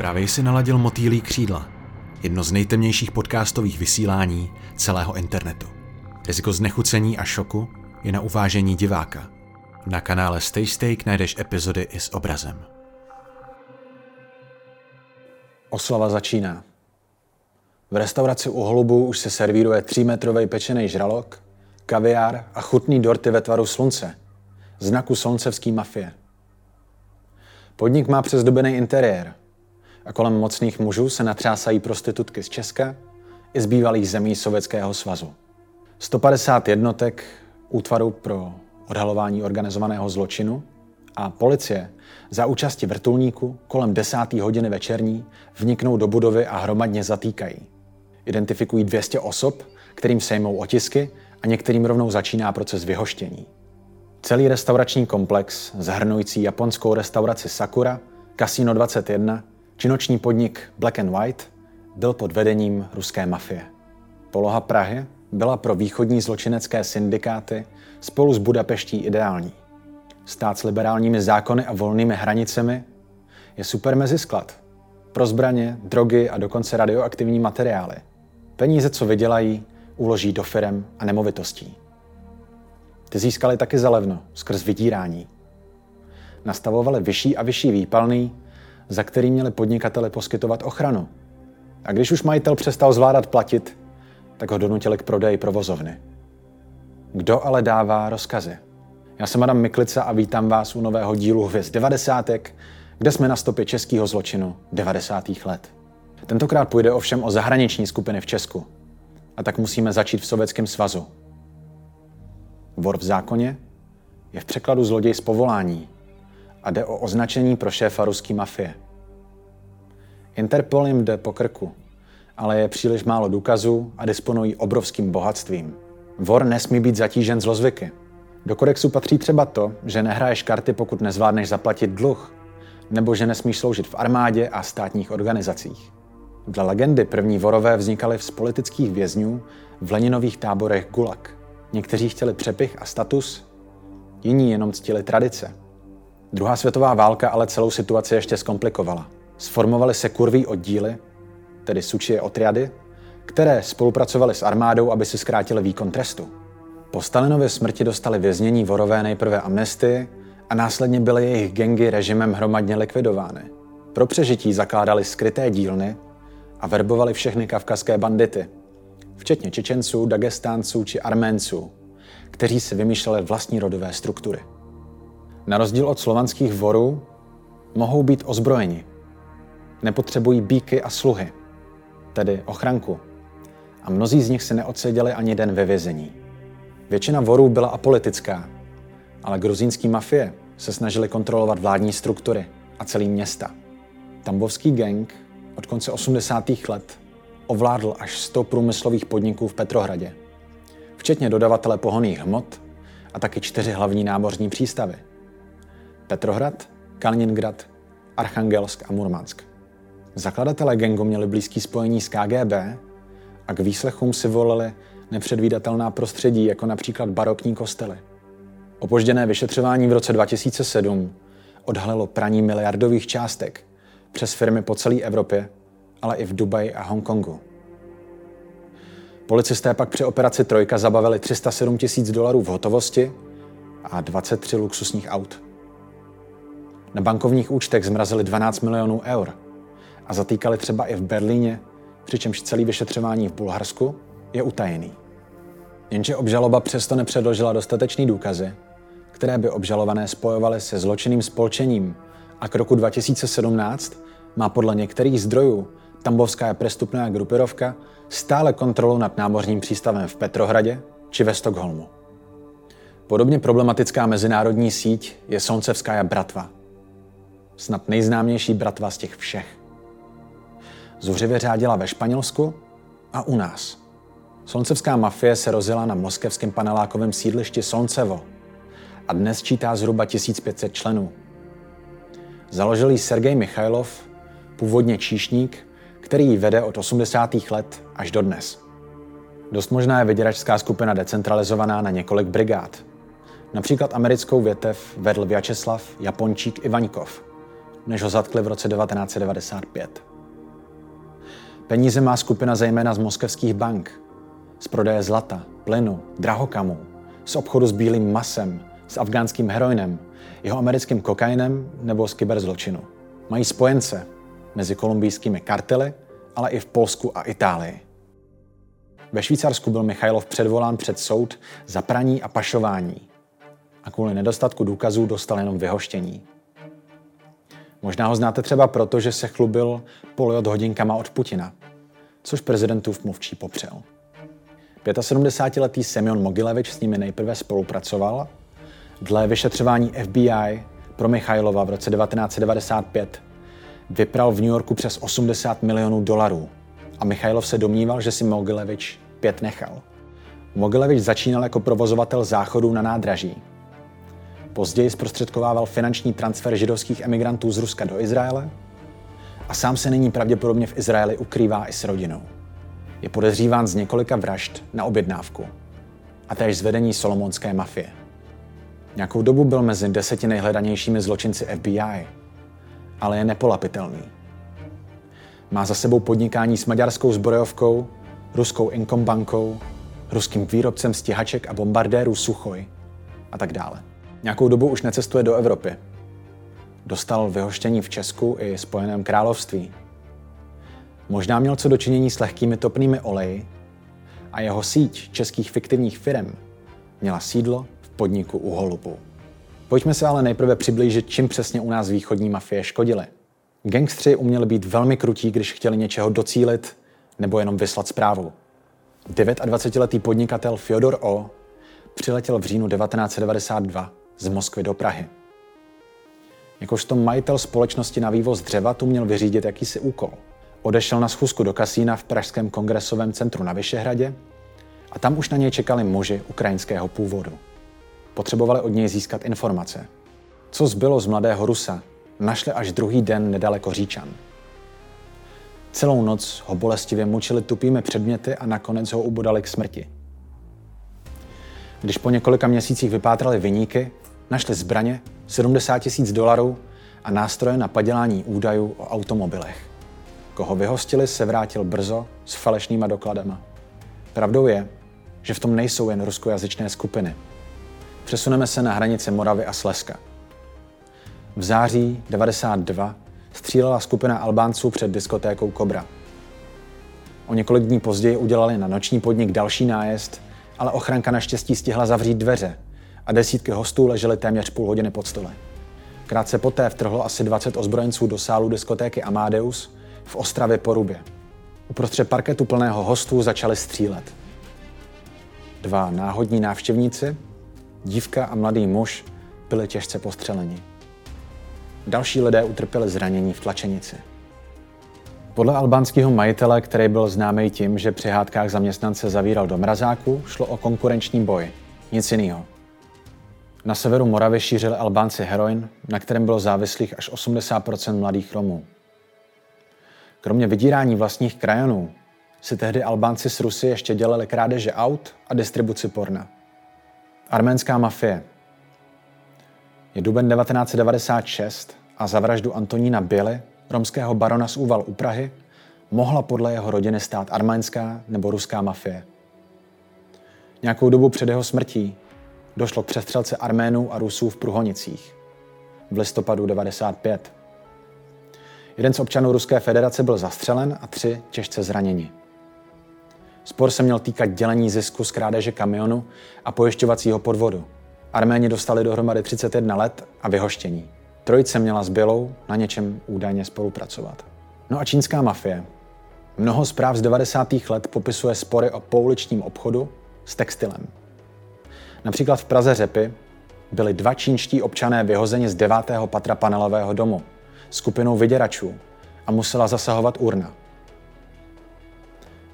Právě si naladil Motýlí křídla, jedno z nejtemnějších podcastových vysílání celého internetu. Riziko znechucení a šoku je na uvážení diváka. Na kanále Stay Steak najdeš epizody i s obrazem. Oslava začíná. V restauraci u Holubu už se servíruje třímetrový pečený žralok, kaviár a chutný dorty ve tvaru slunce, znaku sloncevský mafie. Podnik má přezdobený interiér a kolem mocných mužů se natřásají prostitutky z Česka i z bývalých zemí Sovětského svazu. 150 jednotek útvaru pro odhalování organizovaného zločinu a policie za účasti vrtulníku kolem desáté hodiny večerní vniknou do budovy a hromadně zatýkají. Identifikují 200 osob, kterým sejmou otisky a některým rovnou začíná proces vyhoštění. Celý restaurační komplex, zahrnující japonskou restauraci Sakura, Casino 21 či noční podnik Black and White, byl pod vedením ruské mafie. Poloha Prahy byla pro východní zločinecké syndikáty spolu s Budapeští ideální. Stát s liberálními zákony a volnými hranicemi je super mezisklad. Pro zbraně, drogy a dokonce radioaktivní materiály. Peníze, co vydělají, uloží do firem a nemovitostí. Ty získali taky zalevno, skrz vydírání. Nastavovali vyšší a vyšší výpalný, za který měli podnikatele poskytovat ochranu. A když už majitel přestal zvládat platit, tak ho donutili k prodeji provozovny. Kdo ale dává rozkazy? Já jsem Adam Miklica a vítám vás u nového dílu Hvězd 90. kde jsme na stopě českého zločinu 90. let. Tentokrát půjde ovšem o zahraniční skupiny v Česku. A tak musíme začít v Sovětském svazu. Vor v zákoně je v překladu zloděj z povolání a jde o označení pro šéfa ruské mafie. Interpol jim jde po krku, ale je příliš málo důkazů a disponují obrovským bohatstvím. Vor nesmí být zatížen zlozvyky. Do kodexu patří třeba to, že nehraješ karty, pokud nezvládneš zaplatit dluh, nebo že nesmíš sloužit v armádě a státních organizacích. Dle legendy první vorové vznikaly z politických vězňů v Leninových táborech Gulag. Někteří chtěli přepich a status, jiní jenom ctili tradice. Druhá světová válka ale celou situaci ještě zkomplikovala. Sformovaly se kurví oddíly, tedy sučie otriady, které spolupracovaly s armádou, aby si zkrátili výkon trestu. Po Stalinově smrti dostali věznění vorové nejprve amnestii a následně byly jejich gengy režimem hromadně likvidovány. Pro přežití zakládali skryté dílny a verbovali všechny kavkazské bandity, včetně Čečenců, Dagestánců či Arménců, kteří si vymýšleli vlastní rodové struktury. Na rozdíl od slovanských vorů mohou být ozbrojeni. Nepotřebují bíky a sluhy, tedy ochranku. A mnozí z nich si neodseděli ani den ve vězení. Většina vorů byla apolitická, ale gruzínský mafie se snažili kontrolovat vládní struktury a celý města. Tambovský gang od konce 80. let ovládl až 100 průmyslových podniků v Petrohradě, včetně dodavatele pohonných hmot a taky čtyři hlavní námořní přístavy. Petrohrad, Kaliningrad, Archangelsk a Murmansk. Zakladatelé gengu měli blízký spojení s KGB a k výslechům si volili nepředvídatelná prostředí, jako například barokní kostely. Opožděné vyšetřování v roce 2007 odhalilo praní miliardových částek přes firmy po celé Evropě, ale i v Dubaji a Hongkongu. Policisté pak při operaci Trojka zabavili 307 tisíc dolarů v hotovosti a 23 luxusních aut. Na bankovních účtech zmrazili 12 milionů eur a zatýkali třeba i v Berlíně, přičemž celý vyšetřování v Bulharsku je utajený. Jenže obžaloba přesto nepředložila dostatečný důkazy, které by obžalované spojovaly se zločinným spolčením a k roku 2017 má podle některých zdrojů Tambovská prestupná grupirovka stále kontrolu nad námořním přístavem v Petrohradě či ve Stockholmu. Podobně problematická mezinárodní síť je Soncevská bratva. Snad nejznámější bratva z těch všech. Zuřivě řádila ve Španělsku a u nás. Soncevská mafie se rozjela na moskevském panelákovém sídlišti Soncevo a dnes čítá zhruba 1500 členů. Založil ji Sergej Michailov, původně číšník, který ji vede od 80. let až do dnes. Dost možná je vyděračská skupina decentralizovaná na několik brigád. Například americkou větev vedl Vyacheslav Japončík Ivaňkov, než ho zatkli v roce 1995. Peníze má skupina zejména z moskevských bank, z prodeje zlata, plynu, drahokamů, z obchodu s bílým masem, s afgánským heroinem, jeho americkým kokainem nebo z kyberzločinu. Mají spojence mezi kolumbijskými kartely, ale i v Polsku a Itálii. Ve Švýcarsku byl Michailov předvolán před soud za praní a pašování a kvůli nedostatku důkazů dostal jenom vyhoštění. Možná ho znáte třeba proto, že se chlubil poliot hodinkama od Putina, což prezidentův mluvčí popřel. 75-letý Semyon Mogilevič s nimi nejprve spolupracoval. Dle vyšetřování FBI pro Michailova v roce 1995 vypral v New Yorku přes 80 milionů dolarů a Michailov se domníval, že si Mogilevič pět nechal. Mogilevič začínal jako provozovatel záchodů na nádraží. Později zprostředkovával finanční transfer židovských emigrantů z Ruska do Izraele a sám se nyní pravděpodobně v Izraeli ukrývá i s rodinou. Je podezříván z několika vražd na objednávku a též zvedení solomonské mafie. Nějakou dobu byl mezi deseti nejhledanějšími zločinci FBI, ale je nepolapitelný. Má za sebou podnikání s maďarskou zbrojovkou, ruskou Inkombankou, ruským výrobcem stěhaček a bombardérů Suchoj a tak dále. Nějakou dobu už necestuje do Evropy. Dostal vyhoštění v Česku i Spojeném království. Možná měl co dočinění s lehkými topnými oleji a jeho síť českých fiktivních firm měla sídlo v podniku u Holupu. Pojďme se ale nejprve přiblížit, čím přesně u nás východní mafie škodily. Gangstři uměli být velmi krutí, když chtěli něčeho docílit nebo jenom vyslat zprávu. 29-letý podnikatel Fyodor O. přiletěl v říjnu 1992 z Moskvy do Prahy. Jakožto majitel společnosti na vývoz dřeva tu měl vyřídit jakýsi úkol. Odešel na schůzku do kasína v Pražském kongresovém centru na Vyšehradě a tam už na něj čekali muži ukrajinského původu. Potřebovali od něj získat informace. Co zbylo z mladého Rusa, našli až druhý den nedaleko Říčan. Celou noc ho bolestivě mučili tupými předměty a nakonec ho ubodali k smrti. Když po několika měsících vypátrali vyníky, našli zbraně, 70 tisíc dolarů a nástroje na padělání údajů o automobilech. Koho vyhostili, se vrátil brzo s falešnýma dokladama. Pravdou je, že v tom nejsou jen ruskojazyčné skupiny. Přesuneme se na hranice Moravy a Slezska. V září 92 střílela skupina Albánců před diskotékou Kobra. O několik dní později udělali na noční podnik další nájezd, ale ochranka naštěstí stihla zavřít dveře a desítky hostů ležely téměř půl hodiny pod stole. Krátce poté vtrhlo asi 20 ozbrojenců do sálu diskotéky Amadeus v Ostravě Porubě. Uprostřed parketu plného hostů začali střílet. Dva náhodní návštěvníci, dívka a mladý muž, byli těžce postřeleni. Další lidé utrpěli zranění v tlačenici. Podle albánského majitele, který byl známý tím, že při hádkách zaměstnance zavíral do mrazáku, šlo o konkurenční boj. Nic jiného. Na severu Moravy šířili Albánci heroin, na kterém bylo závislých až 80% mladých Romů. Kromě vydírání vlastních krajanů si tehdy Albánci s Rusy ještě dělali krádeže aut a distribuci porna. Arménská mafie. Je duben 1996 a za vraždu Antonína Bily, romského barona z Úval u Prahy, mohla podle jeho rodiny stát arménská nebo ruská mafie. Nějakou dobu před jeho smrtí došlo k přestřelce Arménů a Rusů v Pruhonicích v listopadu 95. Jeden z občanů Ruské federace byl zastřelen a tři těžce zraněni. Spor se měl týkat dělení zisku z krádeže kamionu a pojišťovacího podvodu. Arméni dostali dohromady 31 let a vyhoštění. Trojice měla s Bělou na něčem údajně spolupracovat. No a čínská mafie. Mnoho zpráv z 90. let popisuje spory o pouličním obchodu s textilem. Například v Praze Řepy byli dva čínští občané vyhozeni z devátého patra panelového domu skupinou vyděračů a musela zasahovat urna.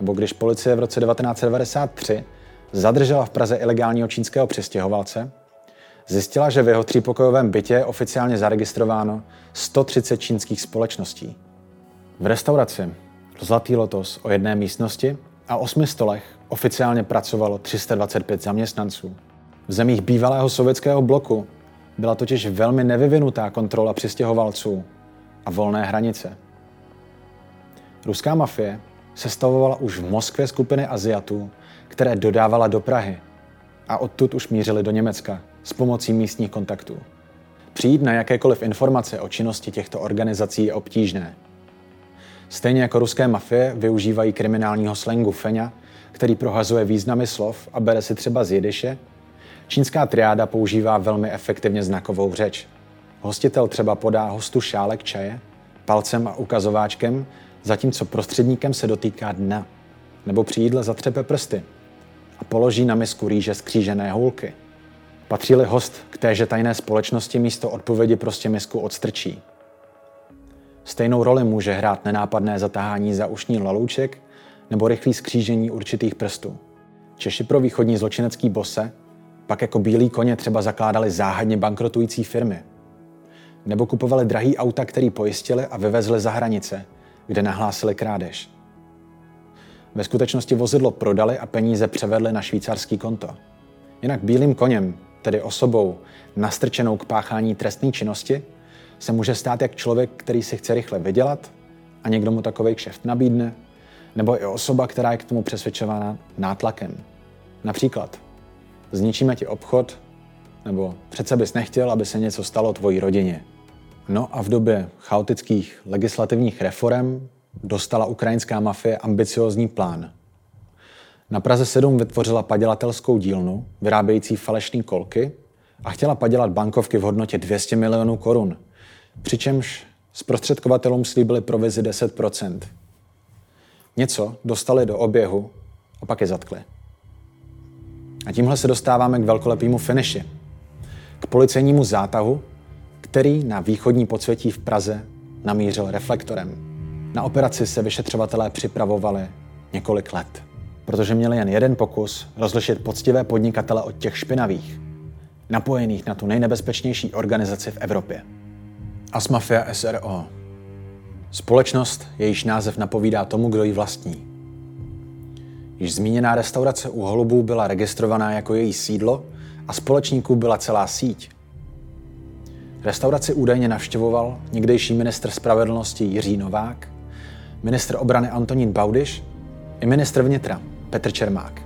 Nebo když policie v roce 1993 zadržela v Praze ilegálního čínského přistěhovalce, zjistila, že v jeho třípokojovém bytě je oficiálně zaregistrováno 130 čínských společností. V restauraci Zlatý lotos o jedné místnosti a osmi stolech oficiálně pracovalo 325 zaměstnanců. V zemích bývalého sovětského bloku byla totiž velmi nevyvinutá kontrola přistěhovalců a volné hranice. Ruská mafie sestavovala už v Moskvě skupiny Aziatů, které dodávala do Prahy a odtud už mířili do Německa s pomocí místních kontaktů. Přijít na jakékoliv informace o činnosti těchto organizací je obtížné. Stejně jako ruské mafie využívají kriminálního slangu feňa, který prohazuje významy slov a bere si třeba z jidiše, čínská triáda používá velmi efektivně znakovou řeč. Hostitel třeba podá hostu šálek čaje palcem a ukazováčkem, zatímco prostředníkem se dotýká dna, nebo při jídle zatřepe prsty a položí na misku rýže skřížené hůlky. Patří-li host k téže tajné společnosti, místo odpovědi prostě misku odstrčí. Stejnou roli může hrát nenápadné zatáhání za ušní lalůček nebo rychlý skřížení určitých prstů. Češi pro východní zločinecký bose pak jako bílí koně třeba zakládali záhadně bankrotující firmy. Nebo kupovali drahý auta, který pojistili a vyvezli za hranice, kde nahlásili krádež. Ve skutečnosti vozidlo prodali a peníze převedli na švýcarský konto. Jinak bílým koněm, tedy osobou nastrčenou k páchání trestné činnosti, se může stát jak člověk, který si chce rychle vydělat a někdo mu takový kšeft nabídne, nebo i osoba, která je k tomu přesvědčována nátlakem. Například, zničíme ti obchod, nebo přece bys nechtěl, aby se něco stalo tvojí rodině. No a v době chaotických legislativních reform dostala ukrajinská mafie ambiciozní plán. Na Praze 7 vytvořila padělatelskou dílnu, vyrábějící falešné kolky a chtěla padělat bankovky v hodnotě 200 milionů korun, přičemž zprostředkovatelům slíbili provizi 10% Něco dostali do oběhu a pak je zatkli. A tímhle se dostáváme k velkolepému finiši. K policejnímu zátahu, který na východní podsvětí v Praze namířil reflektorem. Na operaci se vyšetřovatelé připravovali několik let, protože měli jen jeden pokus rozlišit poctivé podnikatele od těch špinavých, napojených na tu nejnebezpečnější organizaci v Evropě. Asmafia SRO. Společnost, jejíž název napovídá tomu, kdo ji vlastní. Již zmíněná restaurace u Holubů byla registrovaná jako její sídlo a společníků byla celá síť. Restauraci údajně navštěvoval někdejší ministr spravedlnosti Jiří Novák, ministr obrany Antonín Baudiš i ministr vnitra Petr Čermák.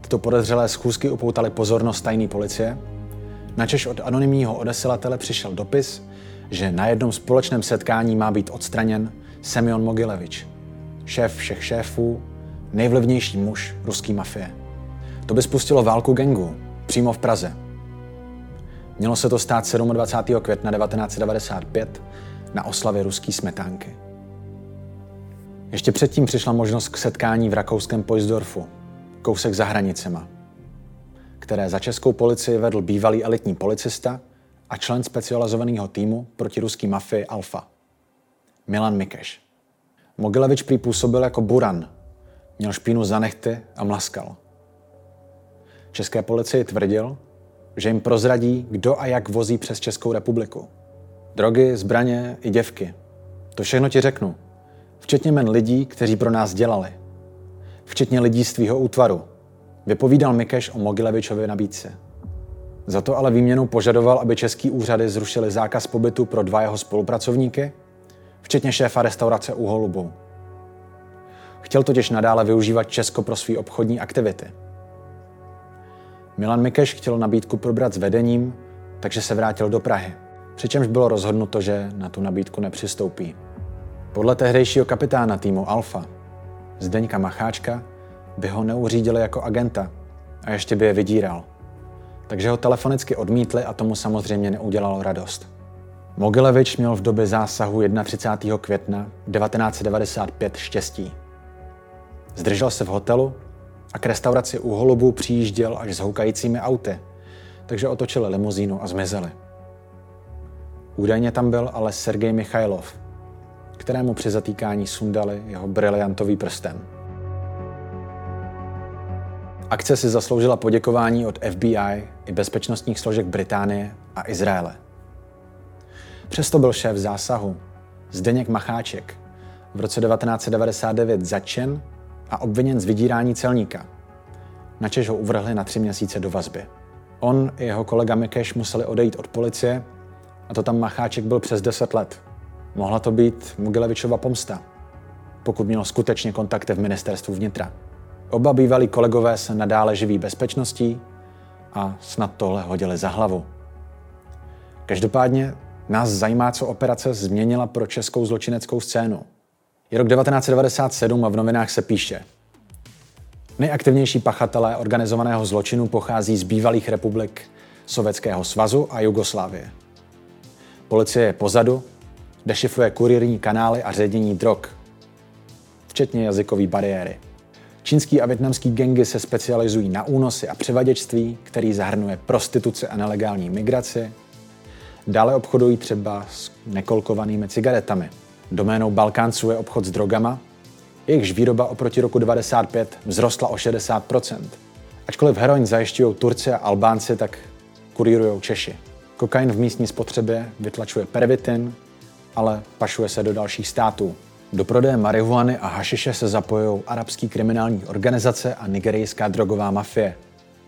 Tyto podezřelé schůzky upoutaly pozornost tajné policie, načež od anonymního odesilatele přišel dopis, že na jednom společném setkání má být odstraněn Semyon Mogilevič, šéf všech šéfů, nejvlivnější muž ruské mafie. To by spustilo válku gengu přímo v Praze. Mělo se to stát 27. května 1995 na oslavě ruské smetánky. Ještě předtím přišla možnost k setkání v rakouském Poisdorfu, kousek za hranicema, které za českou policii vedl bývalý elitní policista a člen specializovaného týmu proti ruský mafii Alfa, Milan Mikeš. Mogilevič prý působil jako buran, měl špínu za nechty a mlaskal. České policii tvrdil, že jim prozradí, kdo a jak vozí přes Českou republiku. Drogy, zbraně i děvky. To všechno ti řeknu. Včetně men lidí, kteří pro nás dělali. Včetně lidí z tvýho útvaru. Vypovídal Mikeš o Mogilevičově nabídce. Za to ale výměnou požadoval, aby český úřady zrušili zákaz pobytu pro dva jeho spolupracovníky, včetně šéfa restaurace u Holubou. Chtěl totiž nadále využívat Česko pro své obchodní aktivity. Milan Mikeš chtěl nabídku probrat s vedením, takže se vrátil do Prahy, přičemž bylo rozhodnuto, že na tu nabídku nepřistoupí. Podle tehdejšího kapitána týmu Alfa, Zdeňka Macháčka, by ho neuřídili jako agenta a ještě by je vydíral – takže ho telefonicky odmítli a tomu samozřejmě neudělalo radost. Mogilevič měl v době zásahu 31. května 1995 štěstí. Zdržel se v hotelu a k restauraci u Holubů přijížděl až s houkajícími auty, takže otočili limuzínu a zmizeli. Údajně tam byl ale Sergej Michailov, kterému při zatýkání sundali jeho briliantový prsten. Akce si zasloužila poděkování od FBI i bezpečnostních složek Británie a Izraele. Přesto byl šéf zásahu, Zdeněk Macháček, v roce 1999 začen a obviněn z vydírání celníka, načež ho uvrhli na tři měsíce do vazby. On i jeho kolega Mikeš museli odejít od policie a to tam Macháček byl přes 10 let. Mohla to být Mugilevičova pomsta, pokud mělo skutečně kontakty v ministerstvu vnitra. Oba bývalí kolegové se nadále živí bezpečností a snad tohle hodili za hlavu. Každopádně nás zajímá, co operace změnila pro českou zločineckou scénu. Je rok 1997 a v novinách se píše. Nejaktivnější pachatelé organizovaného zločinu pochází z bývalých republik Sovětského svazu a Jugoslávie. Policie je pozadu, dešifruje kurierní kanály a ředění drog, včetně jazykové bariéry. Čínský a větnamský gengy se specializují na únosy a převaděčství, který zahrnuje prostituci a nelegální migraci. Dále obchodují třeba s nekolkovanými cigaretami. Doménou Balkánců je obchod s drogama, jejichž výroba oproti roku 95 vzrostla o 60%. Ačkoliv heroin zajišťují Turci a Albánci, tak kurírují Češi. Kokain v místní spotřebě vytlačuje pervitin, ale pašuje se do dalších států. Do prodeje marihuany a hašiše se zapojují arabský kriminální organizace a nigerijská drogová mafie,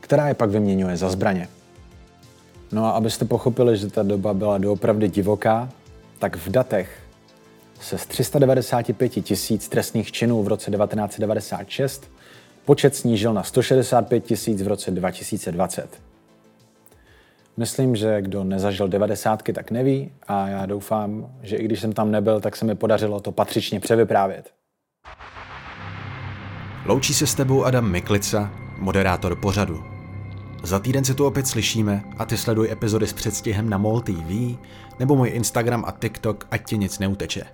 která je pak vyměňuje za zbraně. No a abyste pochopili, že ta doba byla doopravdy divoká, tak v datech se z 395 tisíc trestných činů v roce 1996 počet snížil na 165 tisíc v roce 2020. Myslím, že kdo nezažil devadesátky, tak neví a já doufám, že i když jsem tam nebyl, tak se mi podařilo to patřičně převyprávět. Loučí se s tebou Adam Miklica, moderátor pořadu. Za týden se tu opět slyšíme a ty sleduj epizody s předstihem na MOL TV nebo můj Instagram a TikTok, ať ti nic neuteče.